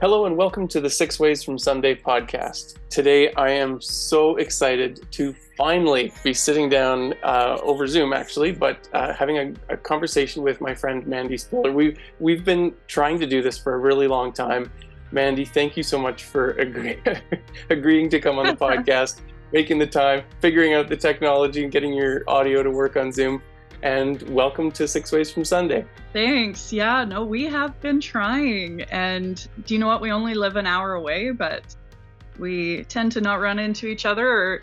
Hello and welcome to the Six Ways from Sunday podcast. Today I am so excited to finally be sitting down uh, over Zoom, actually, but uh, having a, a, conversation with my friend Mandy Spiller. We've we've been trying to do this for a really long time. Mandy, thank you so much for agree- agreeing to come on the podcast, making the time, figuring out the technology, and getting your audio to work on Zoom and welcome to Six Ways from Sunday. Thanks. Yeah, no, we have been trying. And do you know what? We only live an hour away, but we tend to not run into each other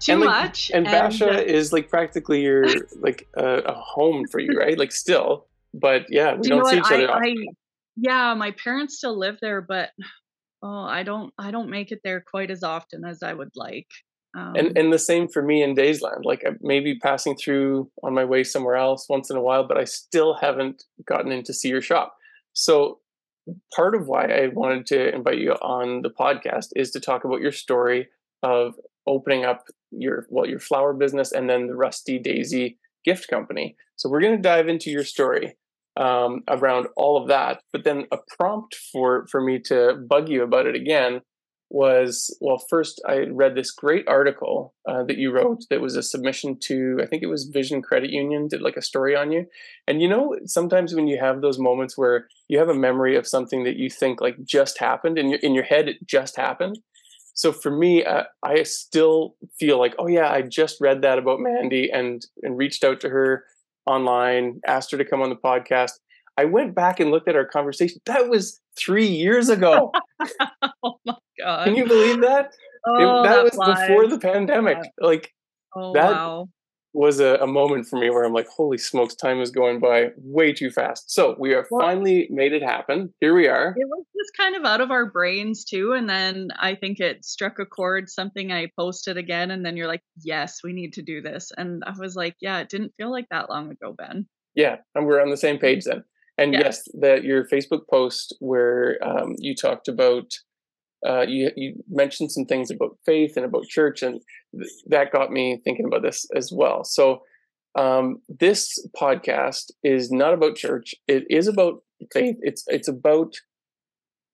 too and like, much. And, and Bashaw uh, is like practically your like a, a, home for you, right? Like still, but yeah, we do not see each other. I, I, yeah, my parents still live there, but oh, I don't, I don't make it there quite as often as I would like. Um, and and the same for me in Daysland. Like maybe passing through on my way somewhere else once in a while, but I still haven't gotten in to see your shop. So part of why I wanted to invite you on the podcast is to talk about your story of opening up your well your flower business and then the Rusty Daisy gift company. So we're going to dive into your story um, around all of that. But then a prompt for for me to bug you about it again was well first i read this great article uh, that you wrote that was a submission to i think it was vision credit union did like a story on you and you know sometimes when you have those moments where you have a memory of something that you think like just happened and in your head it just happened so for me uh, i still feel like oh yeah i just read that about mandy and and reached out to her online asked her to come on the podcast I went back and looked at our conversation. That was three years ago. oh my god! Can you believe that? Oh, it, that, that was before the pandemic. Yeah. Like oh, that wow. was a, a, moment for me where I'm like, holy smokes, time is going by way too fast. So we have well, finally made it happen. Here we are. It was just kind of out of our brains too, and then I think it struck a chord. Something I posted again, and then you're like, yes, we need to do this, and I was like, yeah, it didn't feel like that long ago, Ben. Yeah, and we're on the same page then. And yes, yes that your Facebook post where um, you talked about uh, you you mentioned some things about faith and about church, and th- that got me thinking about this as well. So um, this podcast is not about church; it is about faith. It's it's about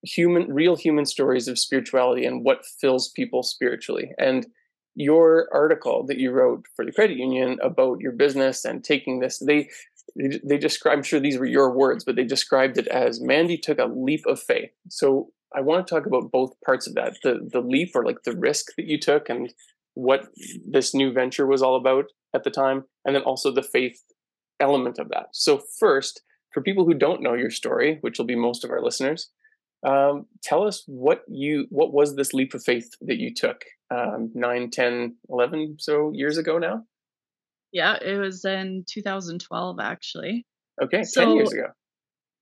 human, real human stories of spirituality and what fills people spiritually. And your article that you wrote for the credit union about your business and taking this, they they describe i'm sure these were your words but they described it as mandy took a leap of faith so i want to talk about both parts of that the the leap or like the risk that you took and what this new venture was all about at the time and then also the faith element of that so first for people who don't know your story which will be most of our listeners um, tell us what you what was this leap of faith that you took um, 9 10 11 so years ago now yeah, it was in 2012 actually. Okay, so, 10 years ago.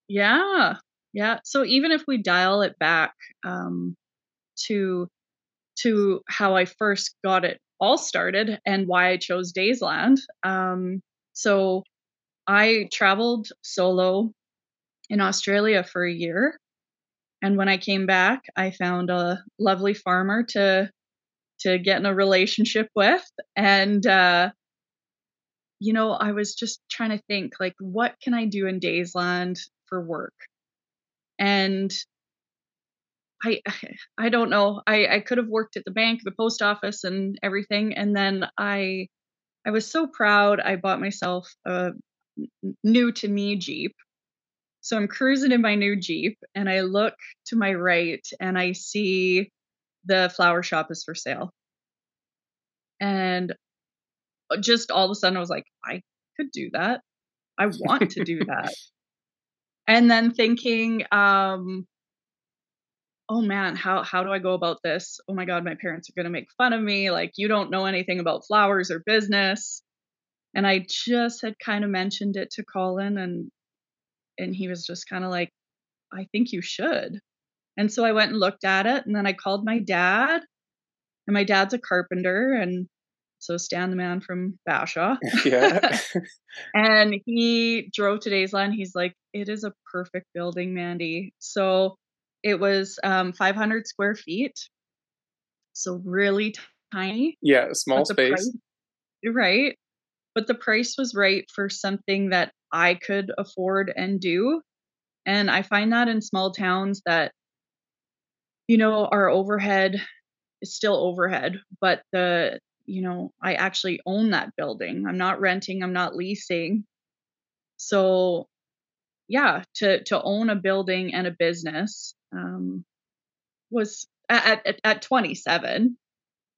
Yeah. Yeah. So even if we dial it back um, to to how I first got it all started and why I chose Daysland. Um, so I traveled solo in Australia for a year. And when I came back, I found a lovely farmer to to get in a relationship with. And uh, you know, I was just trying to think like, what can I do in Daysland for work? And I I don't know. I I could have worked at the bank, the post office, and everything. And then I I was so proud. I bought myself a new to me Jeep. So I'm cruising in my new Jeep, and I look to my right, and I see the flower shop is for sale. And uh, just all of a sudden I was like, I could do that. I want to do that. And then thinking, um, oh man, how how do I go about this? Oh my god, my parents are gonna make fun of me. Like you don't know anything about flowers or business. And I just had kind of mentioned it to Colin and and he was just kind of like, I think you should. And so I went and looked at it and then I called my dad. And my dad's a carpenter and so Stan the man from Bashaw. Yeah. and he drove to Daysland. He's like, it is a perfect building, Mandy. So it was um, 500 square feet. So really tiny. Yeah, small space. Price, right. But the price was right for something that I could afford and do. And I find that in small towns that you know, our overhead is still overhead, but the, you know, I actually own that building. I'm not renting, I'm not leasing. So, yeah, to to own a building and a business um, was at, at at 27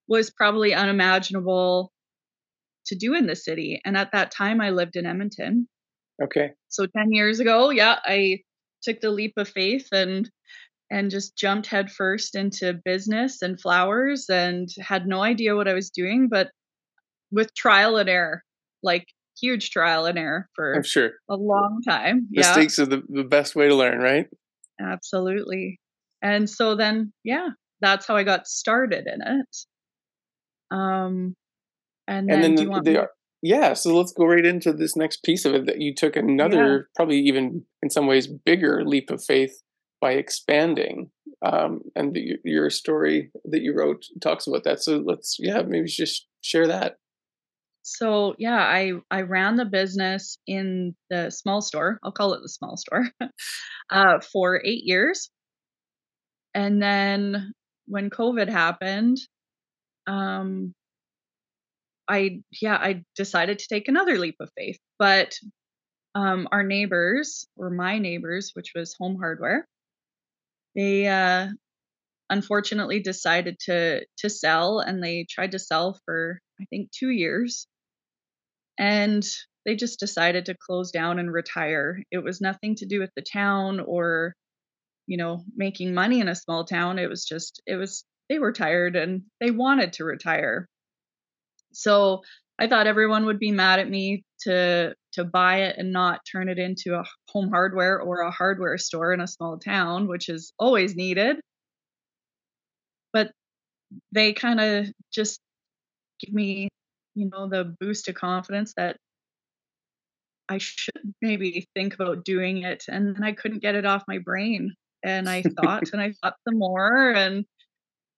was probably unimaginable to do in the city. And at that time, I lived in Edmonton. Okay. So 10 years ago, yeah, I took the leap of faith and and just jumped headfirst into business and flowers and had no idea what I was doing, but with trial and error, like huge trial and error for I'm sure a long time. Mistakes yeah. are the, the best way to learn, right? Absolutely. And so then, yeah, that's how I got started in it. Um, and then, and then want the, yeah, so let's go right into this next piece of it that you took another, yeah. probably even in some ways bigger leap of faith by expanding. Um, and the, your story that you wrote talks about that. So let's, yeah, maybe just share that. So yeah, I I ran the business in the small store. I'll call it the small store uh, for eight years, and then when COVID happened, um, I yeah I decided to take another leap of faith. But um, our neighbors, or my neighbors, which was Home Hardware, they uh, unfortunately decided to to sell, and they tried to sell for I think two years, and they just decided to close down and retire. It was nothing to do with the town or you know making money in a small town. It was just it was they were tired and they wanted to retire. So I thought everyone would be mad at me to to buy it and not turn it into a home hardware or a hardware store in a small town, which is always needed. But they kind of just give me, you know, the boost of confidence that I should maybe think about doing it. And then I couldn't get it off my brain. And I thought and I thought some more and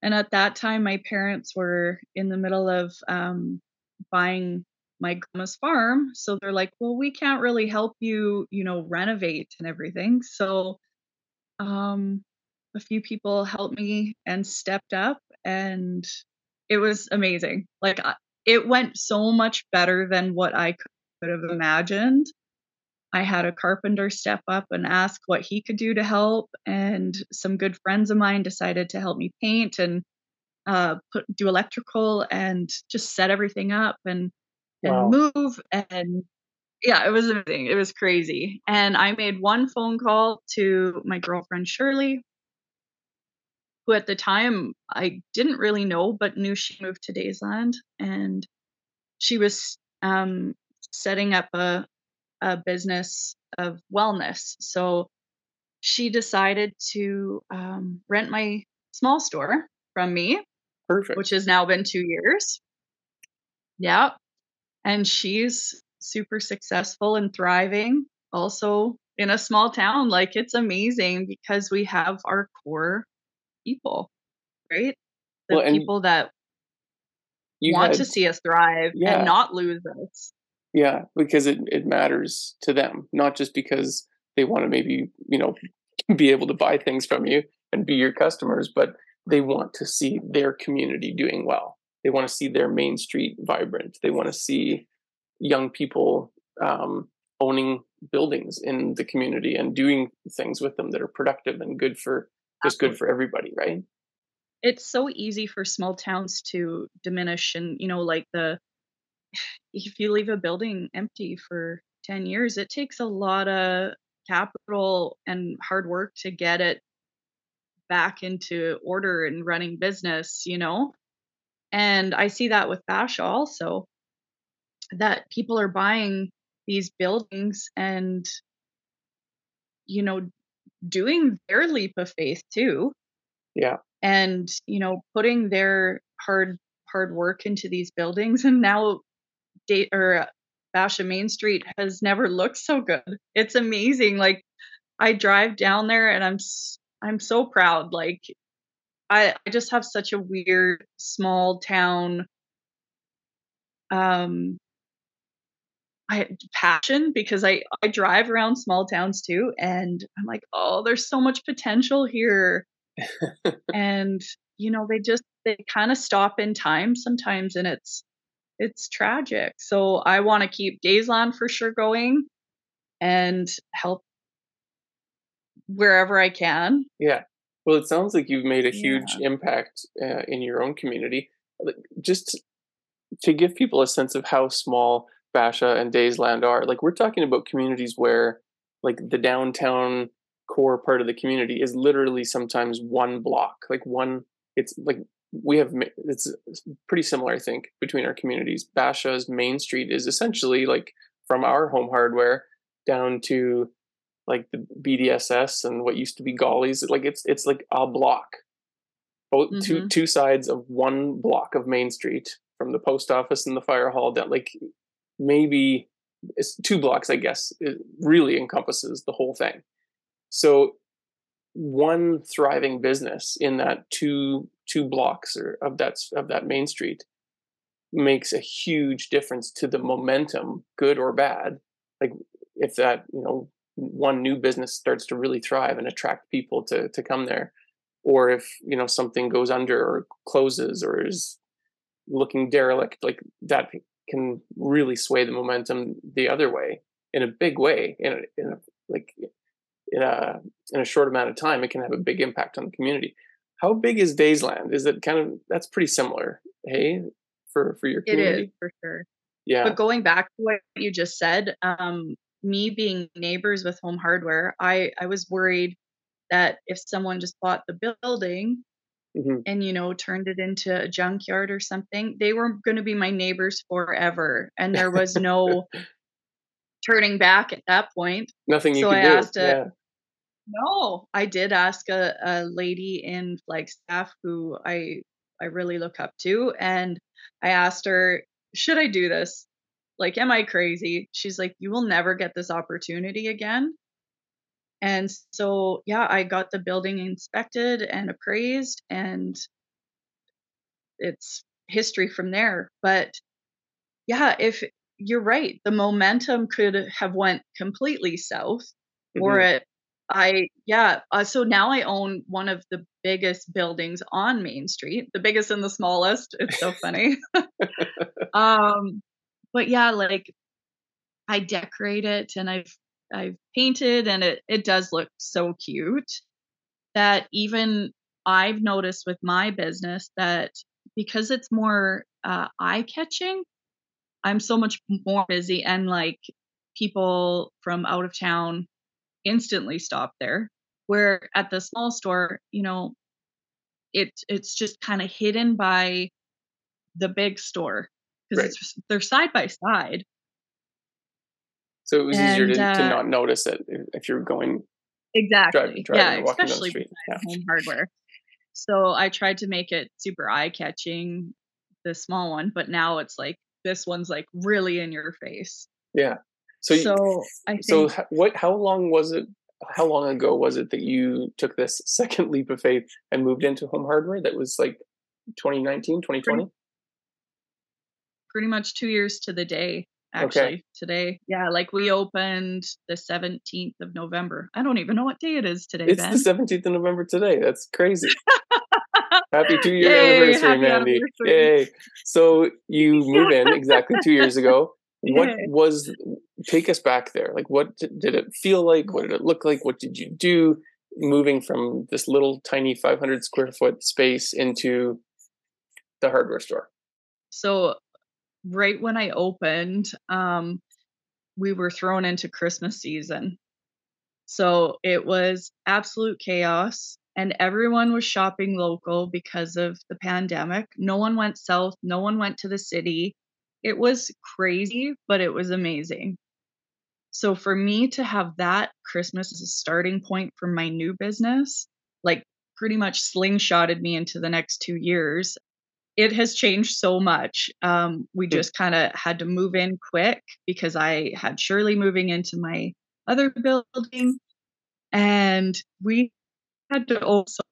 and at that time, my parents were in the middle of um, buying my grandma's farm. So they're like, well, we can't really help you, you know, renovate and everything. So um, a few people helped me and stepped up, and it was amazing. Like, it went so much better than what I could have imagined. I had a carpenter step up and ask what he could do to help, and some good friends of mine decided to help me paint and uh, put do electrical and just set everything up and and wow. move and yeah, it was amazing. It was crazy. And I made one phone call to my girlfriend Shirley, who at the time I didn't really know, but knew she moved to Daysland, and she was um, setting up a a business of wellness. So she decided to um, rent my small store from me, perfect, which has now been two years. Yeah, and she's super successful and thriving. Also in a small town, like it's amazing because we have our core people, right? The well, people that want had, to see us thrive yeah. and not lose us. Yeah, because it, it matters to them, not just because they want to maybe, you know, be able to buy things from you and be your customers, but they want to see their community doing well. They want to see their main street vibrant. They want to see young people um, owning buildings in the community and doing things with them that are productive and good for just good for everybody, right? It's so easy for small towns to diminish and you know like the if you leave a building empty for 10 years, it takes a lot of capital and hard work to get it back into order and running business, you know? And I see that with Bashaw also, that people are buying these buildings and, you know, doing their leap of faith too. Yeah. And, you know, putting their hard hard work into these buildings and now date or Bashaw Main Street has never looked so good. It's amazing. Like I drive down there and I'm I'm so proud. Like I I just have such a weird small town um I passion because I I drive around small towns too and I'm like, "Oh, there's so much potential here." and you know they just they kind of stop in time sometimes and it's it's tragic so i want to keep daysland for sure going and help wherever i can. Yeah. Well it sounds like you've made a huge yeah. impact uh, in your own community. Just to give people a sense of how small bashaw and daysland are like we're talking about communities where like the downtown core part of the community is literally sometimes one block like one it's like we have it's pretty similar i think between our communities. Bashaw's main street is essentially like from our home hardware down to like the bdss and what used to be gollies like it's it's like a block both mm-hmm. two two sides of one block of main street from the post office and the fire hall down like maybe it's two blocks i guess it really encompasses the whole thing so one thriving business in that two two blocks or of that of that main street makes a huge difference to the momentum, good or bad. Like if that you know one new business starts to really thrive and attract people to to come there, or if you know something goes under or closes or is looking derelict, like that can really sway the momentum the other way in a big way in a, in a like in a in a short amount of time, it can have a big impact on the community. How big is Daysland? Is it kind of that's pretty similar, hey, for for your community? It is for sure. Yeah. But going back to what you just said, um, me being neighbors with Home Hardware, I I was worried that if someone just bought the building mm-hmm. and you know turned it into a junkyard or something, they were going to be my neighbors forever, and there was no turning back at that point. Nothing you so could I do. Asked a, yeah. No, I did ask a, a lady in Flagstaff who I I really look up to, and I asked her, "Should I do this? Like, am I crazy?" She's like, "You will never get this opportunity again." And so, yeah, I got the building inspected and appraised, and it's history from there. But yeah, if you're right, the momentum could have went completely south, mm-hmm. or it I yeah. Uh, so now I own one of the biggest buildings on Main Street, the biggest and the smallest. It's so funny. um, but yeah, like I decorate it and I've I've painted and it it does look so cute that even I've noticed with my business that because it's more uh, eye catching, I'm so much more busy and like people from out of town instantly stop there. Where at the small store, you know, it it's just kind of hidden by the big store because right. they're side by side. So it was and, easier to, uh, to, not notice it if you're going exactly, drive, yeah, especially yeah. home hardware. So I tried to make it super eye catching, the small one, but now it's like this one's like really in your face. Yeah. So, so you, I think, so what? How long was it? How long ago was it that you took this second leap of faith and moved into home hardware? That was like 2019, 2020. Pretty, much two years to the day. Actually, okay. today, yeah, like we opened the 17th of November. I don't even know what day it is today. It's ben. the 17th of November today. That's crazy. happy two year anniversary, Mandy! Anniversary. Yay! So you moved in exactly two years ago what was take us back there like what did it feel like what did it look like what did you do moving from this little tiny 500 square foot space into the hardware store so right when i opened um we were thrown into christmas season so it was absolute chaos and everyone was shopping local because of the pandemic no one went south no one went to the city it was crazy, but it was amazing. So for me to have that Christmas as a starting point for my new business, like pretty much slingshotted me into the next two years. It has changed so much. Um, we just kind of had to move in quick because I had Shirley moving into my other building, and we had to also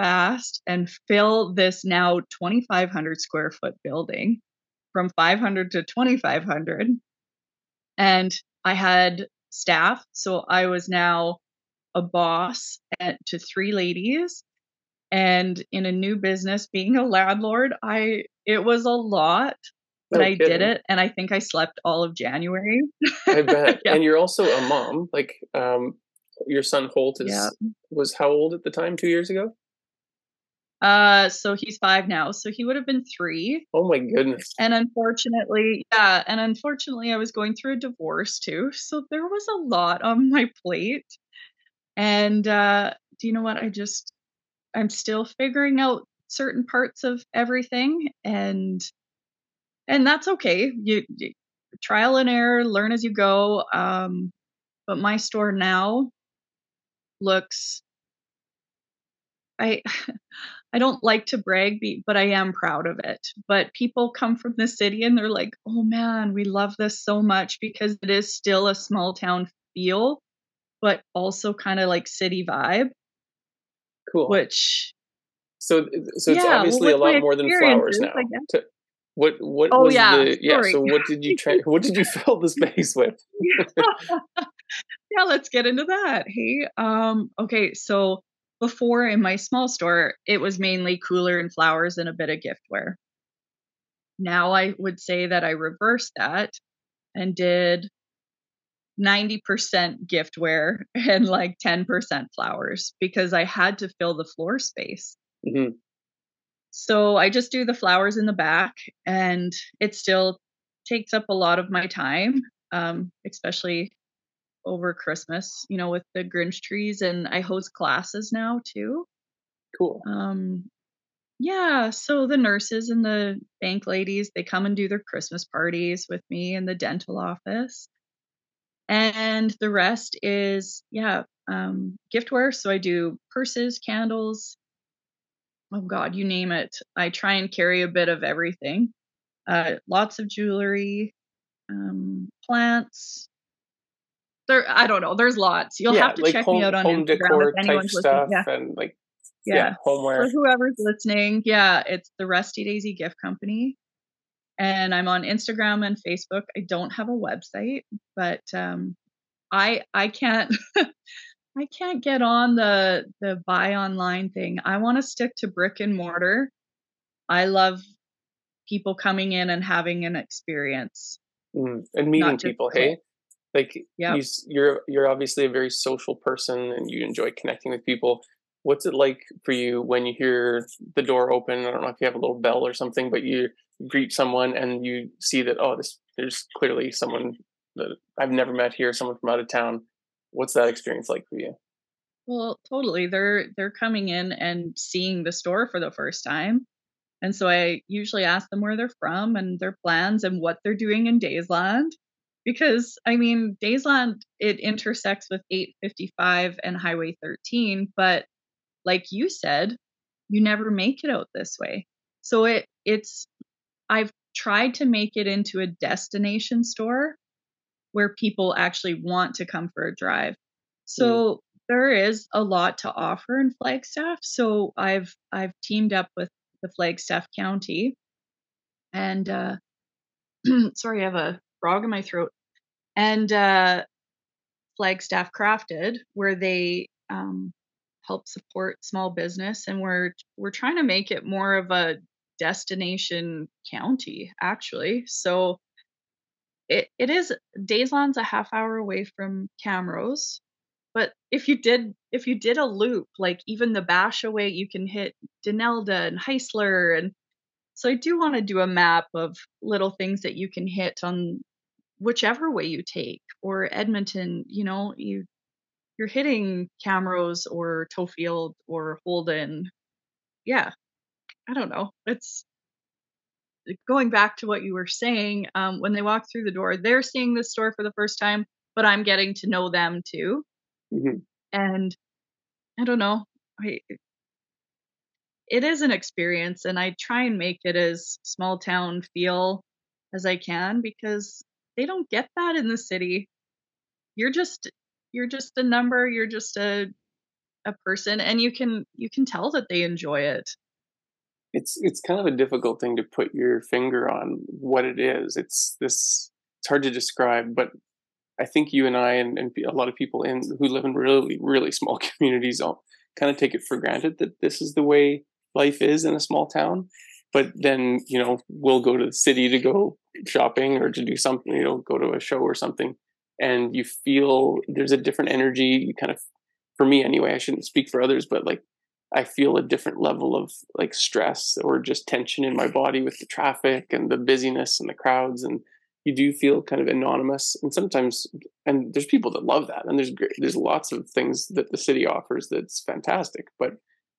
fast and fill this now 2,500 square foot building from 500 to 2500 and i had staff so i was now a boss at, to three ladies and in a new business being a landlord i it was a lot but no i kidding. did it and i think i slept all of january i bet yeah. and you're also a mom like um your son holt is yeah. was how old at the time two years ago uh, so he's five now. So he would have been three. Oh my goodness. And unfortunately, yeah, and unfortunately, I was going through a divorce too. So there was a lot on my plate. And uh, do you know what? I just, I'm still figuring out certain parts of everything, and and that's okay. You, you trial and error, learn as you go. Um, but my store now looks I I don't like to brag, but I am proud of it. But people come from the city and they're like, "Oh man, we love this so much because it is still a small town feel, but also kind of like city vibe." Cool. Which so so it's yeah, obviously well, a lot more than flowers now. To, what what oh, was yeah, the yeah? So what did you try? what did you fill the space with? yeah, let's get into that. Hey, um, okay, so before in my small store, it was mainly cooler and flowers and a bit of giftware. Now I would say that I reversed that and did 90% giftware and like 10% flowers because I had to fill the floor space. Mm-hmm. So I just do the flowers in the back and it still takes up a lot of my time, um, especially over Christmas, you know, with the Grinch trees, and I host classes now too. Cool. Um, yeah. So the nurses and the bank ladies, they come and do their Christmas parties with me in the dental office, and the rest is yeah, um, giftware. So I do purses, candles. Oh God, you name it. I try and carry a bit of everything. Uh, lots of jewelry, um, plants, there I don't know. There's lots. You'll yeah, have to like check home, me out on home Instagram decor if anyone's listening. Yeah. and like yeah, yeah homeware. For whoever's listening, yeah, it's the Rusty Daisy Gift Company. And I'm on Instagram and Facebook. I don't have a website, but um I I can't I can't get on the the buy online thing. I want to stick to brick and mortar. I love people coming in and having an experience. Mm, and meeting people, hey? like yeah. you, you're you're obviously a very social person and you enjoy connecting with people what's it like for you when you hear the door open i don't know if you have a little bell or something but you greet someone and you see that oh this there's clearly someone that i've never met here someone from out of town. What's that experience like for you? Well totally. They're they're coming in and seeing the store for the first time. And so i usually ask them where they're from and their plans and what they're doing in daysland because I mean, Daysland it intersects with 855 and Highway 13, but like you said, you never make it out this way. So it it's I've tried to make it into a destination store where people actually want to come for a drive. So mm. there is a lot to offer in Flagstaff. So I've I've teamed up with the Flagstaff County and uh sorry, I have a frog in my throat. And uh, Flagstaff Crafted, where they um, help support small business, and we're we're trying to make it more of a destination county, actually. So it, it is Daysland's a half hour away from Camrose, but if you did if you did a loop, like even the Bashaw way, you can hit Donalda and Heisler and so I do want to do a map of little things that you can hit on whichever way you take or edmonton you know you you're hitting camrose or tofield or holden yeah i don't know it's going back to what you were saying um, when they walk through the door they're seeing this store for the first time but i'm getting to know them too mm-hmm. and i don't know I, it is an experience and i try and make it as small town feel as i can because they don't get that in the city. You're just you're just a number, you're just a a person and you can you can tell that they enjoy it. It's it's kind of a difficult thing to put your finger on what it is. It's this it's hard to describe, but I think you and I and, and a lot of people in who live in really really small communities all kind of take it for granted that this is the way life is in a small town. But then you know we'll go to the city to go shopping or to do something, you know, go to a show or something, and you feel there's a different energy. You kind of, for me anyway, I shouldn't speak for others, but like I feel a different level of like stress or just tension in my body with the traffic and the busyness and the crowds and you do feel kind of anonymous and sometimes and there's people that love that and there's there's lots of things that the city offers that's fantastic but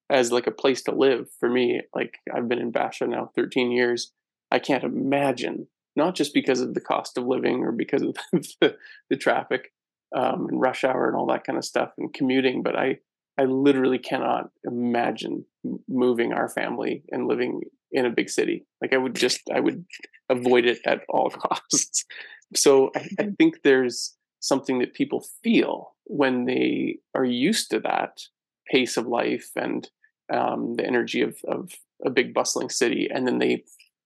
as like a place to live for me like I've been in Bashaw now 13 years I can't imagine not just because of the cost of living or because of the, the traffic um, and rush hour and all that kind of stuff and commuting but I I literally cannot imagine moving our family and living in a big city. Like I would just, I would avoid it at all costs. So I, I mm-hmm. think there's something that people feel when they are used to that pace of life and um, the energy of, of a big bustling city, and then they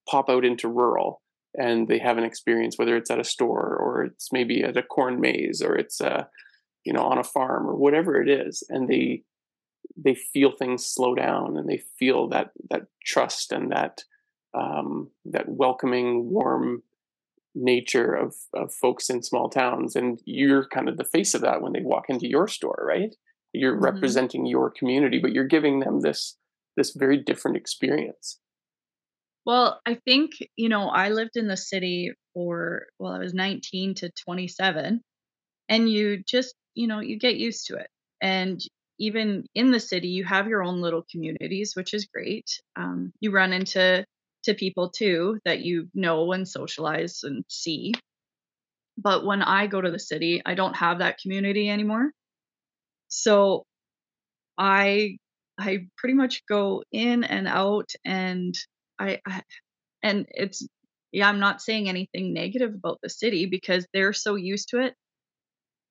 pop out into rural and they have an experience, whether it's at a store or it's maybe at a corn maze or it's a uh, you know on a farm or whatever it is and they they feel things slow down and they feel that that trust and that um, that welcoming warm nature of, of folks in small towns and you're kind of the face of that when they walk into your store right you're mm-hmm. representing your community but you're giving them this this very different experience well i think you know i lived in the city for well i was 19 to 27 and you just you know, you get used to it. And even in the city, you have your own little communities, which is great. Um, you run into to people too that you know and socialize and see. But when I go to the city, I don't have that community anymore. So I I pretty much go in and out and I, I and it's yeah, I'm not saying anything negative about the city because they're so used to it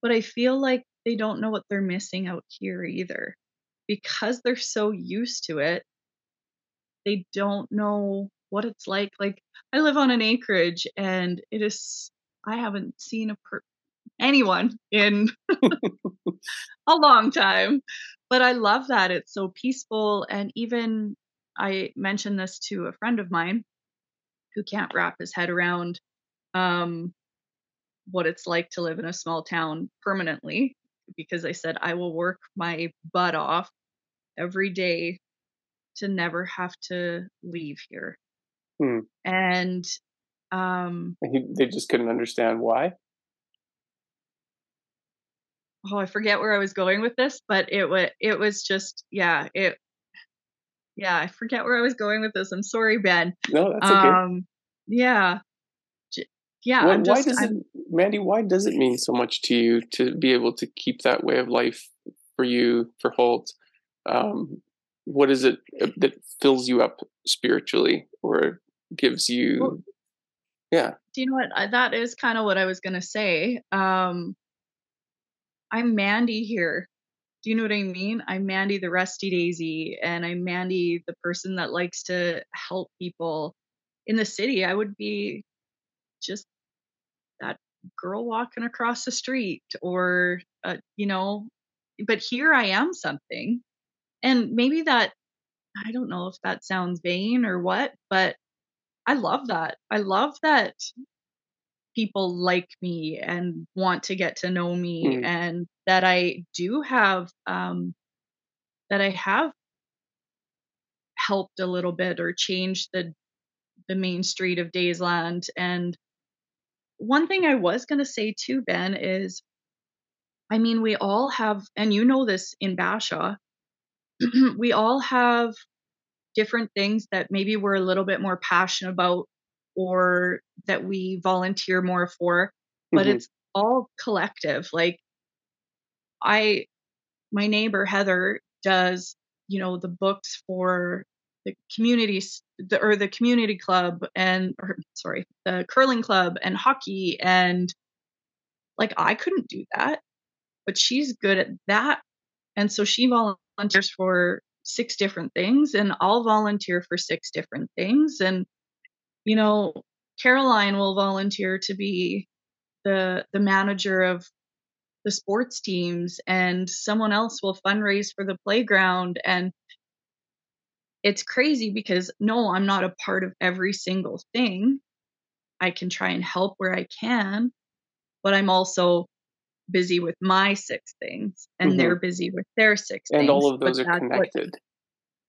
but I feel like they don't know what they're missing out here either. Because they're so used to it, they don't know what it's like. Like I live on an acreage and it is I haven't seen a per- anyone in a long time. But I love that it's so peaceful and even I mentioned this to a friend of mine who can't wrap his head around um, what it's like to live in a small town permanently because I said I will work my butt off every day to never have to leave here. Hmm. And um they just couldn't understand why. Oh, I forget where I was going with this, but it was it was just yeah, it yeah, I forget where I was going with this. I'm sorry, Ben. No, that's okay. Um, yeah, yeah. Why, just, why does I'm, it, Mandy? Why does it mean so much to you to be able to keep that way of life for you for Holt? Um, what is it uh, that fills you up spiritually or gives you? Well, yeah. Do you know what? I, that is kind of what I was gonna say. Um, I'm Mandy here. Do you know what I mean? I'm Mandy the Rusty Daisy, and I'm Mandy the person that likes to help people in the city. I would be just girl walking across the street or uh, you know but here i am something and maybe that i don't know if that sounds vain or what but i love that i love that people like me and want to get to know me mm. and that i do have um that i have helped a little bit or changed the the main street of daysland and one thing I was going to say too, Ben, is I mean, we all have, and you know this in Bashaw, we all have different things that maybe we're a little bit more passionate about or that we volunteer more for, but mm-hmm. it's all collective. Like, I, my neighbor Heather does, you know, the books for the communities the, or the community club and or sorry the curling club and hockey and like i couldn't do that but she's good at that. And so she volunteers for six different things and i'll volunteer for six different things. And you know caroline will volunteer to be the the manager of the sports teams and someone else will fundraise for the playground and it's crazy because no i'm not a part of every single thing i can try and help where i can but i'm also busy with my six things and mm-hmm. they're busy with their six and things. all of those are connected what,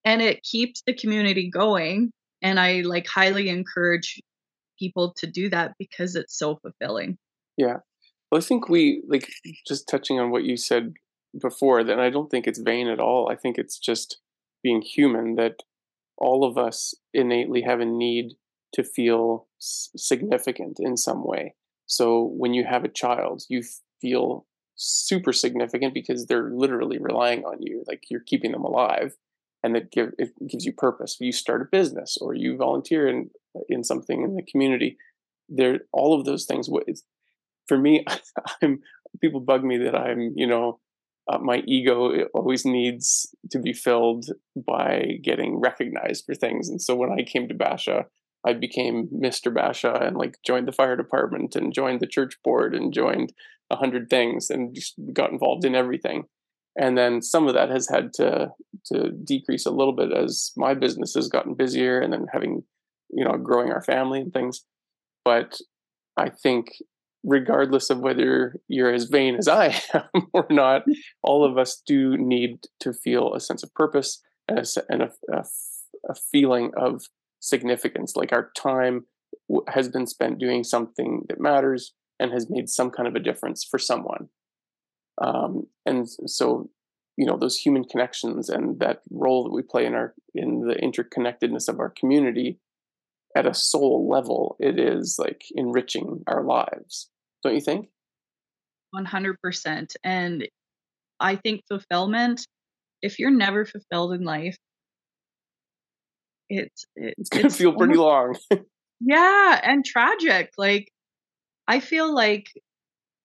and it keeps the community going and i like highly encourage people to do that because it's so fulfilling yeah well i think we like just touching on what you said before then i don't think it's vain at all i think it's just being human that all of us innately have a need to feel significant in some way. So when you have a child you feel super significant because they're literally relying on you like you're keeping them alive and it, give, it gives you purpose. You start a business or you volunteer in in something in the community there all of those things for me i'm people bug me that i'm you know uh, my ego always needs to be filled by getting recognized for things and so when i came to bashaw I became Mr. Bashaw and like joined the fire department and joined the church board and joined a hundred things and just got involved in everything. And then some of that has had to to decrease a little bit as my business has gotten busier and then having, you know, growing our family and things. But I think regardless of whether you're as vain as I am or not, all of us do need to feel a sense of purpose and a, and a, a, a feeling of significance. Like our time has been spent doing something that matters and has made some kind of a difference for someone. Um, and so, you know, those human connections and that role that we play in our in the interconnectedness of our community at a soul level, it is like enriching our lives. Don't you think? 100%. And I think fulfillment, if you're never fulfilled in life, it's it's gonna feel pretty long. yeah, and tragic. Like I feel like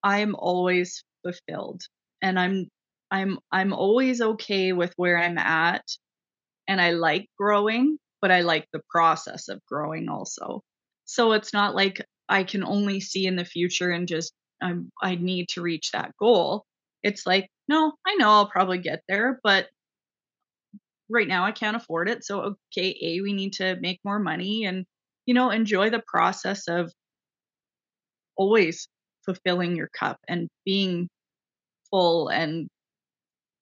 I'm always fulfilled and I'm I'm I'm always okay with where I'm at and I like growing, but I like the process of growing also. So it's not like I can only see in the future and just I'm I need to reach that goal. It's like, no, I know I'll probably get there, but right now I can't afford it. So, okay, A, we need to make more money and, you know, enjoy the process of always fulfilling your cup and being full. And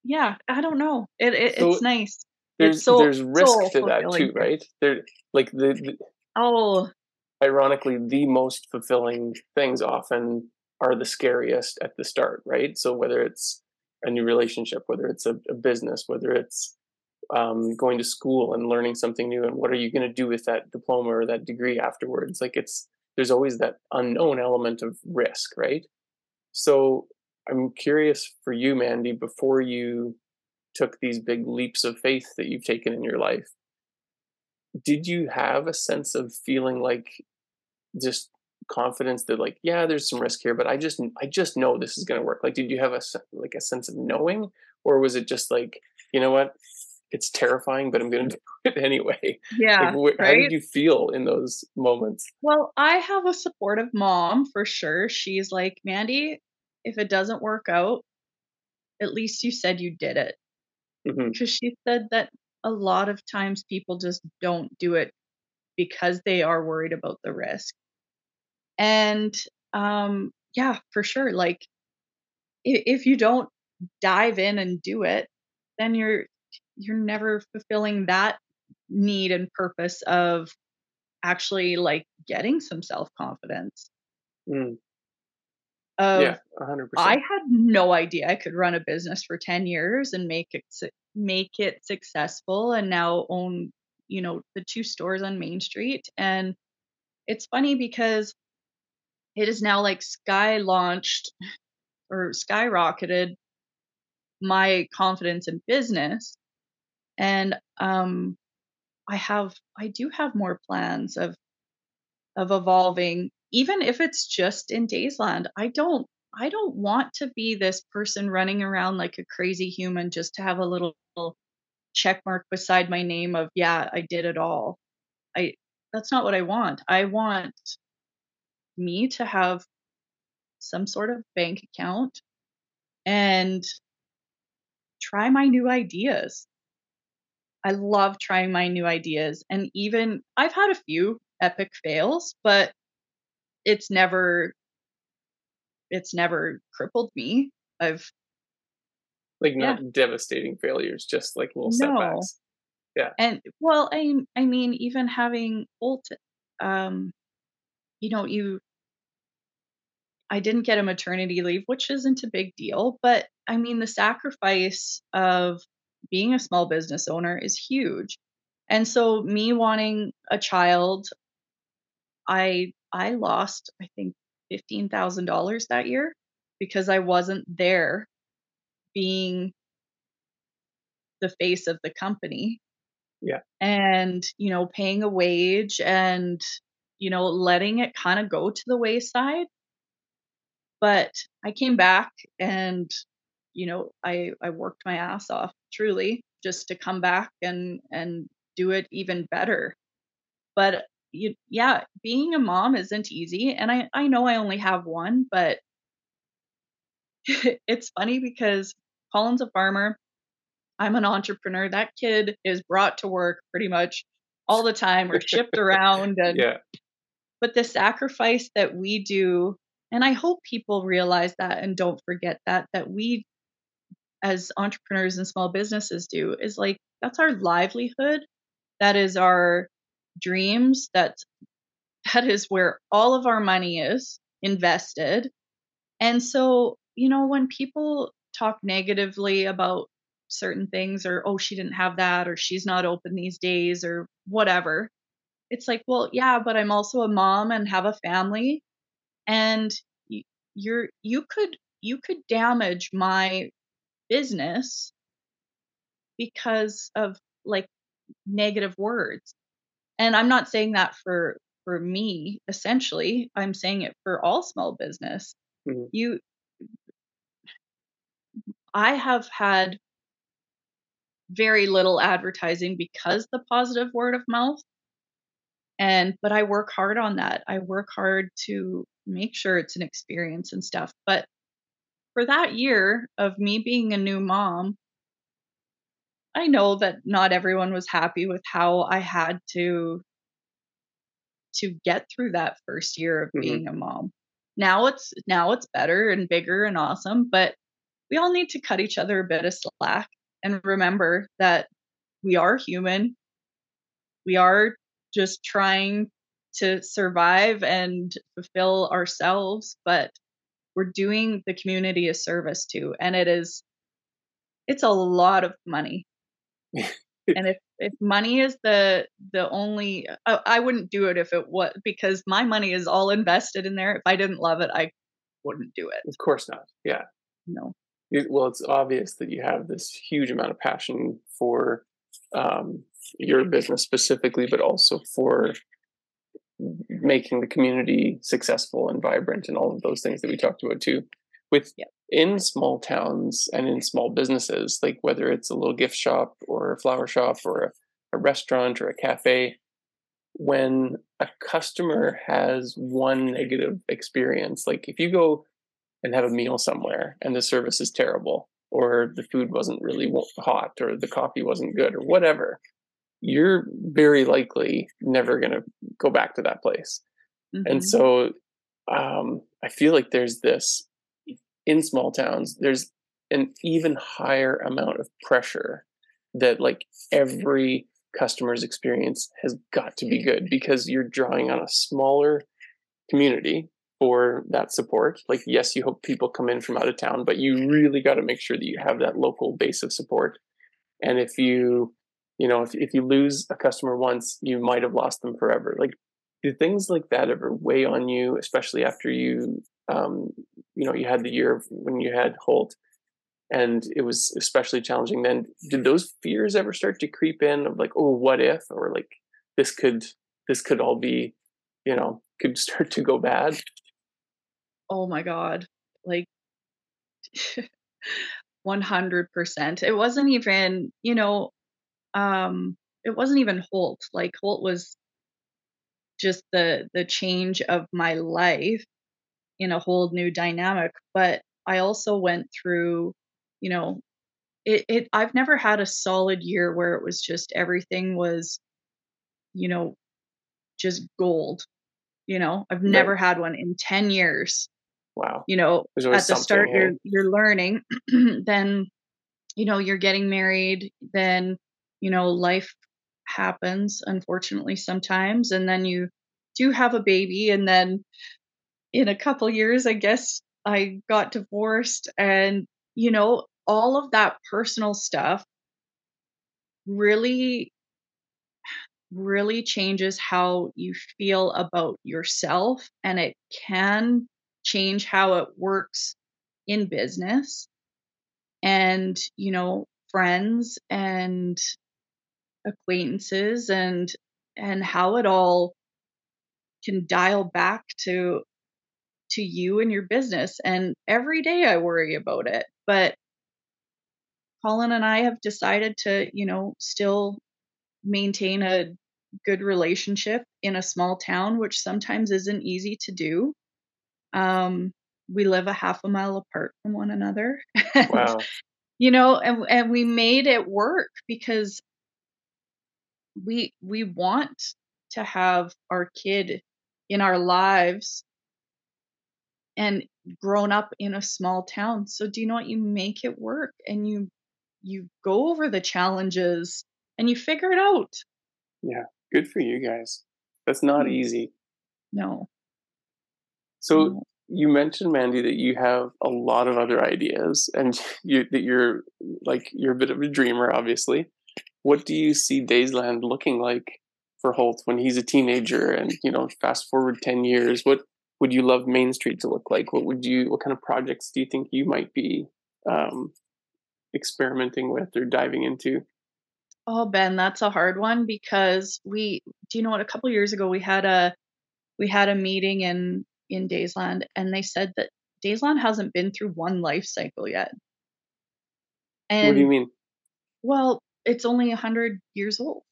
yeah, I don't know. It, it so it's nice. There's, there's risk to that too, right? There, like the, the oh, ironically, the most fulfilling things often are the scariest at the start, right? So whether it's a new relationship, whether it's a, a business, whether it's um, going to school and learning something new and what are you going to do with that diploma or that degree afterwards like it's there's always that unknown element of risk right so i'm curious for you mandy before you took these big leaps of faith that you've taken in your life did you have a sense of feeling like just confidence that like yeah there's some risk here but i just i just know this is going to work like did you have a like a sense of knowing or was it just like you know what it's terrifying, but I'm going to do it anyway. Yeah. Like, wh- right? How did you feel in those moments? Well, I have a supportive mom for sure. She's like, Mandy, if it doesn't work out, at least you said you did it. Because mm-hmm. she said that a lot of times people just don't do it because they are worried about the risk. And um, yeah, for sure. Like, if, if you don't dive in and do it, then you're you're never fulfilling that need and purpose of actually like getting some self-confidence. Mm. Of, yeah, 100%. I had no idea I could run a business for 10 years and make it make it successful and now own, you know, the two stores on Main Street and it's funny because it is now like sky launched or skyrocketed my confidence in business and um, I have I do have more plans of of evolving, even if it's just in Daysland. I don't I don't want to be this person running around like a crazy human just to have a little check mark beside my name of yeah I did it all. I that's not what I want. I want me to have some sort of bank account and try my new ideas. I love trying my new ideas. And even I've had a few epic fails, but it's never it's never crippled me. I've like not yeah. devastating failures, just like little no. setbacks. Yeah. And well, I I mean, even having Holt, um, you know, you I didn't get a maternity leave, which isn't a big deal, but I mean, the sacrifice of being a small business owner is huge. And so me wanting a child, I I lost I think $15,000 that year because I wasn't there being the face of the company. Yeah. And, you know, paying a wage and, you know, letting it kind of go to the wayside. But I came back and, you know, I I worked my ass off truly just to come back and and do it even better. But you, yeah, being a mom isn't easy. And I, I know I only have one, but it's funny because Colin's a farmer. I'm an entrepreneur. That kid is brought to work pretty much all the time or shipped around. And, yeah. But the sacrifice that we do, and I hope people realize that and don't forget that, that we as entrepreneurs and small businesses do is like, that's our livelihood. That is our dreams that that is where all of our money is invested. And so you know when people talk negatively about certain things or oh she didn't have that or she's not open these days or whatever it's like well yeah but i'm also a mom and have a family and you're you could you could damage my business because of like negative words and i'm not saying that for for me essentially i'm saying it for all small business. Mm-hmm. you i have had very little advertising because the positive word of mouth. And but i work hard on that. I work hard to make sure it's an experience and stuff. But for that year of me being a new mom I know that not everyone was happy with how I had to to get through that first year of mm-hmm. being a mom. Now it's now it's better and bigger and awesome, but we all need to cut each other a bit of slack and remember that we are human. We are just trying to survive and fulfill ourselves, but we're doing the community a service too. And it is, it's a lot of money and if if money is the the only I, I, wouldn't do it if it was because my money is all invested in there. If i didn't love it i wouldn't do it. Of course not. Yeah. No. Well it's obvious that you have this huge amount of passion for um, your business specifically but also for making the community successful and vibrant and all of those things that we talked about too. With. In small towns and in small businesses like whether it's a little gift shop or a flower shop or a, a restaurant or a cafe when a customer has one negative experience like if you go and have a meal somewhere and the service is terrible or the food wasn't really hot or the coffee wasn't good or whatever you're very likely never going to go back to that place mm-hmm. and so um, i feel like there's this in small towns, there's an even higher amount of pressure that like every customer's experience has got to be hmm. good because you're drawing on a smaller community for that support. Like, yes, you hope people come in from out of town, but you really got to make sure that you have that local base of support. And if you, you know, if, if you lose a customer once, you might have lost them forever. Like, do things like that ever weigh on you, especially after you um, you know you had the year when you had Holt, and it was especially challenging. Then did those fears ever start to creep in of like, oh, what if, or like this could this could all be, you know, could start to go bad? Oh my god, like. 100%. It wasn't even, you know, um it wasn't even Holt. Like Holt was just the the change of my life in a whole new dynamic. But I also went through, you know, it, it I've never had a solid year where it was just everything was, you know, just gold. You know, I've Right. never had one in 10 years. Wow. You know, at the start you're you're learning, then you know, you're getting married, then you know, life happens unfortunately sometimes and then you do have a baby and then in a couple years I guess I got divorced and you know, all of that personal stuff really really changes how you feel about yourself and it can change how it works in business and you know friends and acquaintances and and how it all can dial back to to you and your business and every day I worry about it but Colin and I have decided to you know still maintain a good relationship in a small town which sometimes isn't easy to do um we live a half a mile apart from one another Wow. you know and and we made it work because we we want to have our kid in our lives and grown up in a small town so do you know what you make it work and you you go over the challenges and you figure it out Yeah. Good for you guys. That's not Mm. easy. no So no you mentioned Mandy that you have a lot of other ideas and you that you're like you're a bit of a dreamer obviously. What do you see Daysland looking like for Holt when he's a teenager and you know fast forward 10 years what would you love Main Street to look like? What would you what kind of projects do you think you might be um experimenting with or diving into? Oh, Ben, that's a hard one because we do you know what? A couple years ago we had a we had a meeting in in Daysland and they said that Daysland hasn't been through one life cycle yet. What do you mean? well, it's only a hundred years old.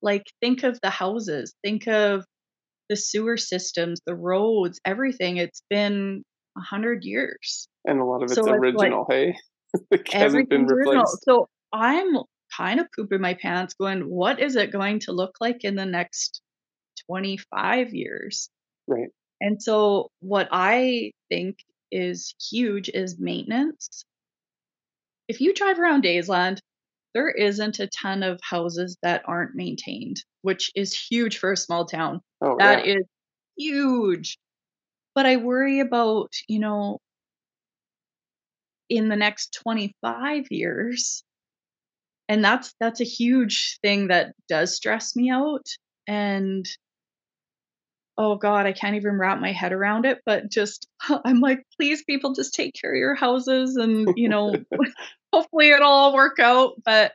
Like think of the houses, think of the sewer systems, the roads, everything. It's been a hundred years. And a lot of it's So it's like original, hey? it hasn't been everything's original. replaced. So I'm kind of pooping my pants going, what is it going to look like in the next 25 years? Right. And so what I think is huge is maintenance. If you drive around Daysland, there isn't a ton of houses that aren't maintained, which is huge for a small town. Oh yeah. That is huge. But I worry about, you know, in the next 25 years, and that's that's a huge thing that does stress me out and oh god i can't even wrap my head around it but just i'm like please people just take care of your houses and you know hopefully it'll all work out. But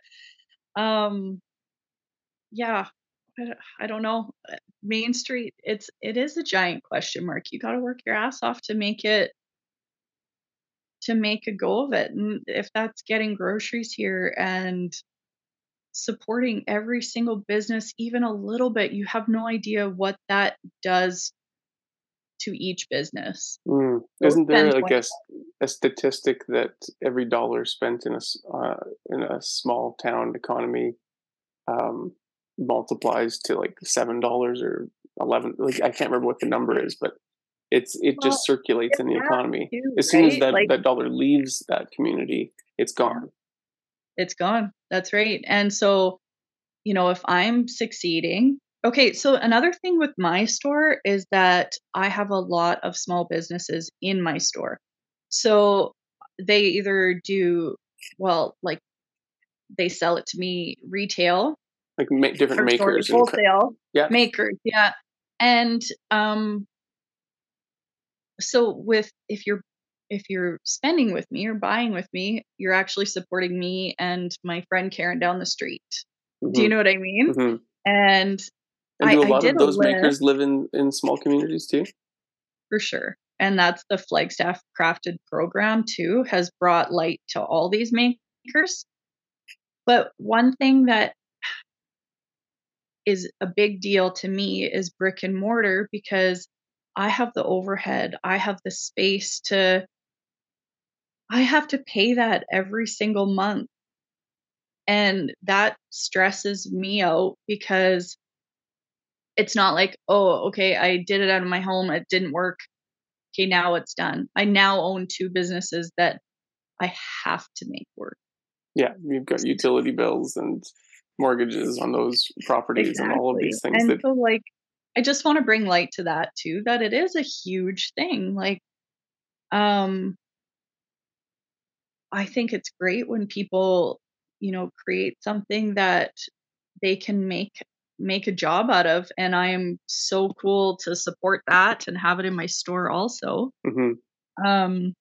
um yeah I don't know. Uh, main street it's it is a giant question mark. You got to work your ass off to make it to make a go of it and if that's getting groceries here and supporting every single business even a little bit you have no idea what that does to each business Mm. Isn't there like a, statistic that every dollar spent in a uh, in a small town economy um, multiplies to like seven dollars or eleven? Like I can't remember what the number is, but it's it well just circulates in the economy. too As soon as that like that dollar leaves that community, it's gone. It's gone that's right and so you know if i'm succeeding okay so another thing with my store is that i have a lot of small businesses in my store so they either do well like they sell it to me retail Like ma- different makers and wholesale yeah, makers yeah and um so with if you're if you're spending with me or buying with me you're actually supporting me and my friend karen down the street. Do you hmm know what i mean? Hmm and And i do a lot did of those makers live in in small communities too? for sure. And that's the flagstaff crafted program too has brought light to all these makers. But one thing that is a big deal to me is brick and mortar because I have the overhead, I have the space to I have to pay that every single month. And that stresses me out because it's not like, oh, okay, I did it out of my home, it didn't work. Okay, now it's done. I now own two businesses that I have to make work. Yeah, you've got utility bills and mortgages on those properties exactly. and all of these things. And that... so, like, I just want to bring light to that too, that it is a huge thing. Like, um, I think it's great when people, you know, create something that they can make make a job out of and i am so cool to support that and have it in my store also mm-hmm. um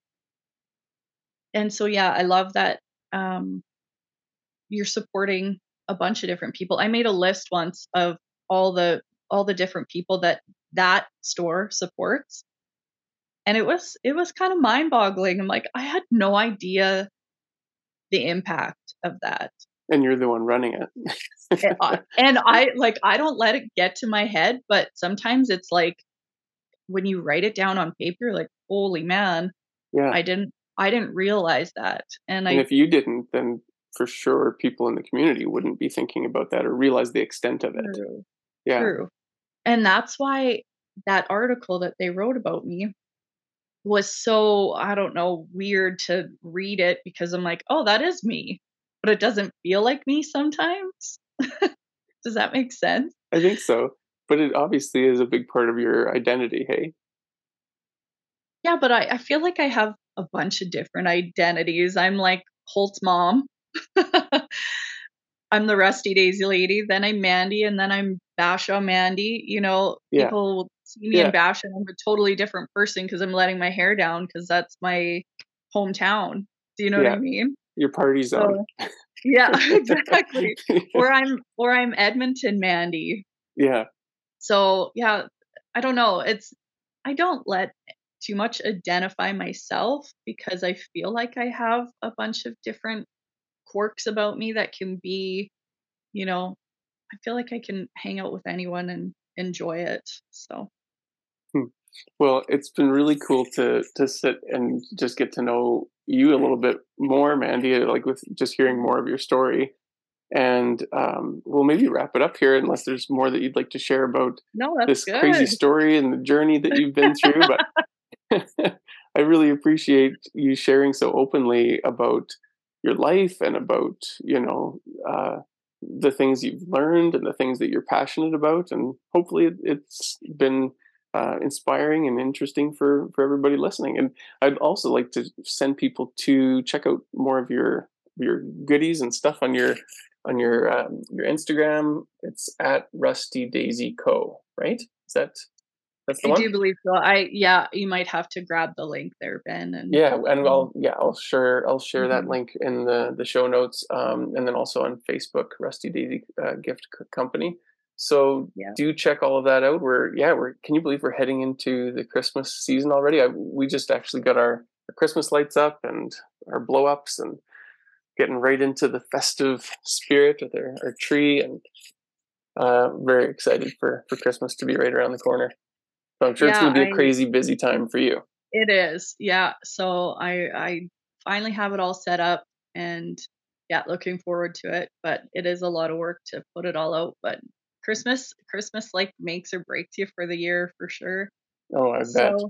and so yeah i love that um you're supporting a bunch of different people i made a list once of all the all the different people that that store supports and it was it was kind of mind boggling i'm like i had no idea the impact of that. And you're the one running it. And, I, and i like i don't let it get to my head but sometimes it's like when you write it down on paper like holy man yeah. I didn't i didn't realize that and, and I, if you didn't then for sure people in the community wouldn't be thinking about that or realize the extent of it. True, yeah. true and that's why that article that they wrote about me was so I don't know weird to read it because I'm like, oh, that is me, but it doesn't feel like me sometimes. Does that make sense? I think so, but it obviously is a big part of your identity. Hey. Yeah, but I, I feel like I have a bunch of different identities. I'm like Holt's mom. I'm the Rusty Daisy lady. Then I'm Mandy, and then I'm Bashaw Mandy. You know, yeah. people see me yeah. in Bash and I'm a totally different person because I'm letting my hair down because that's my hometown. Do you know yeah. what I mean? Your party zone. So, yeah, exactly. or I'm or I'm Edmonton Mandy. Yeah. So yeah, I don't know. It's I don't let too much identify myself because I feel like I have a bunch of different quirks about me that can be, you know, I feel like I can hang out with anyone and enjoy it. So well, it's been really cool to to sit and just get to know you a little bit more, Mandy. Like with just hearing more of your story, and um, we'll maybe wrap it up here, unless there's more that you'd like to share about no, this good. crazy story and the journey that you've been through. but I really appreciate you sharing so openly about your life and about you know uh, the things you've learned and the things that you're passionate about, and hopefully it's been uh, inspiring and interesting for for everybody listening. And I'd also like to send people to check out more of your your goodies and stuff on your on your um, your Instagram. It's at Rusty Daisy Co. Right? Is that that's the I one? do believe so. I yeah, you might have to grab the link there, Ben. And yeah, and I'll yeah, I'll share I'll share mm-hmm. that link in the the show notes, um, and then also on Facebook, Rusty Daisy uh, Gift Company. So yeah. do check all of that out. We're yeah, we're can you believe we're heading into the Christmas season already? I, we just actually got our, our Christmas lights up and our blow ups and getting right into the festive spirit with our, our tree and uh, very excited for for Christmas to be right around the corner. So I'm sure yeah, it's going to be a crazy busy time for you. It is, yeah. So I I finally have it all set up and yeah, looking forward to it. But it is a lot of work to put it all out. But Christmas Christmas like makes or breaks you for the year for sure. Oh, I so, bet.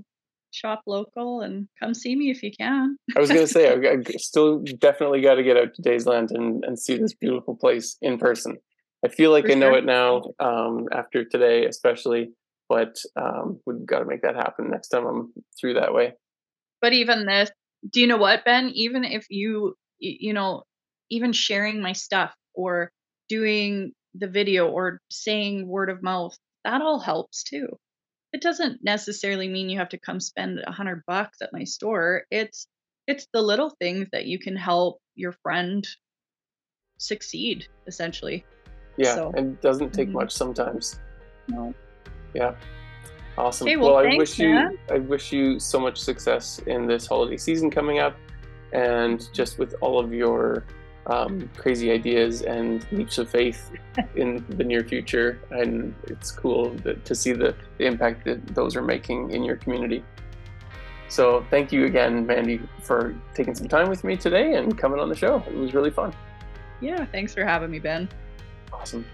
Shop local and come see me if you can. I was gonna say I, still definitely got to get out to Daysland and and see this beautiful place in person. I feel like for I know sure. it now um, after today, especially. But um, we've got to make that happen next time I'm through that way. But even this, do you know what, Ben? Even if you, you know, even sharing my stuff or doing the video or saying word of mouth, that all helps too. It doesn't necessarily mean you have to come spend a hundred bucks at my store. It's it's the little things that you can help your friend succeed, essentially. Yeah, so, it doesn't take mm-hmm. much sometimes. No. Yeah. Awesome. Okay, well, well thanks, I wish man. you I wish you so much success in this holiday season coming up and just with all of your um, crazy ideas and leaps of faith in the near future. And it's cool that, to see the, the impact that those are making in your community. So thank you again, Mandy, for taking some time with me today and coming on the show. It was really fun. Yeah, thanks for having me, Ben. Awesome.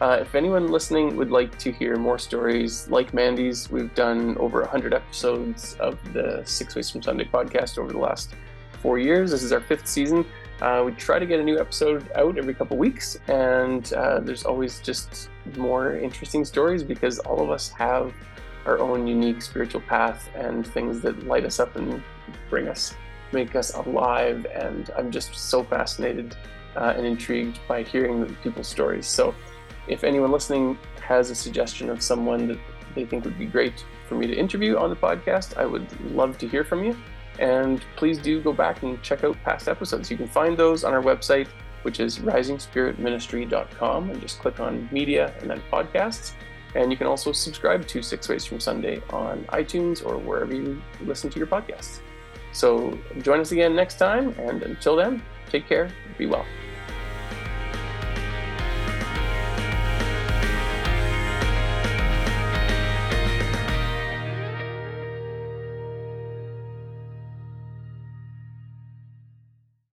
Uh, if anyone listening would like to hear more stories like Mandy's, we've done over 100 episodes of the Six Ways from Sunday podcast over the last four years. This is our fifth season. Uh, we try to get a new episode out every couple weeks, and uh, there's always just more interesting stories because all of us have our own unique spiritual path and things that light us up and bring us, make us alive. And I'm just so fascinated uh, and intrigued by hearing people's stories. So, if anyone listening has a suggestion of someone that they think would be great for me to interview on the podcast, I would love to hear from you. And please do go back and check out past episodes. You can find those on our website, which is risingspiritministry.com, and just click on media and then podcasts. And you can also subscribe to Six Ways from Sunday on iTunes or wherever you listen to your podcasts. So join us again next time, and until then, take care, be well.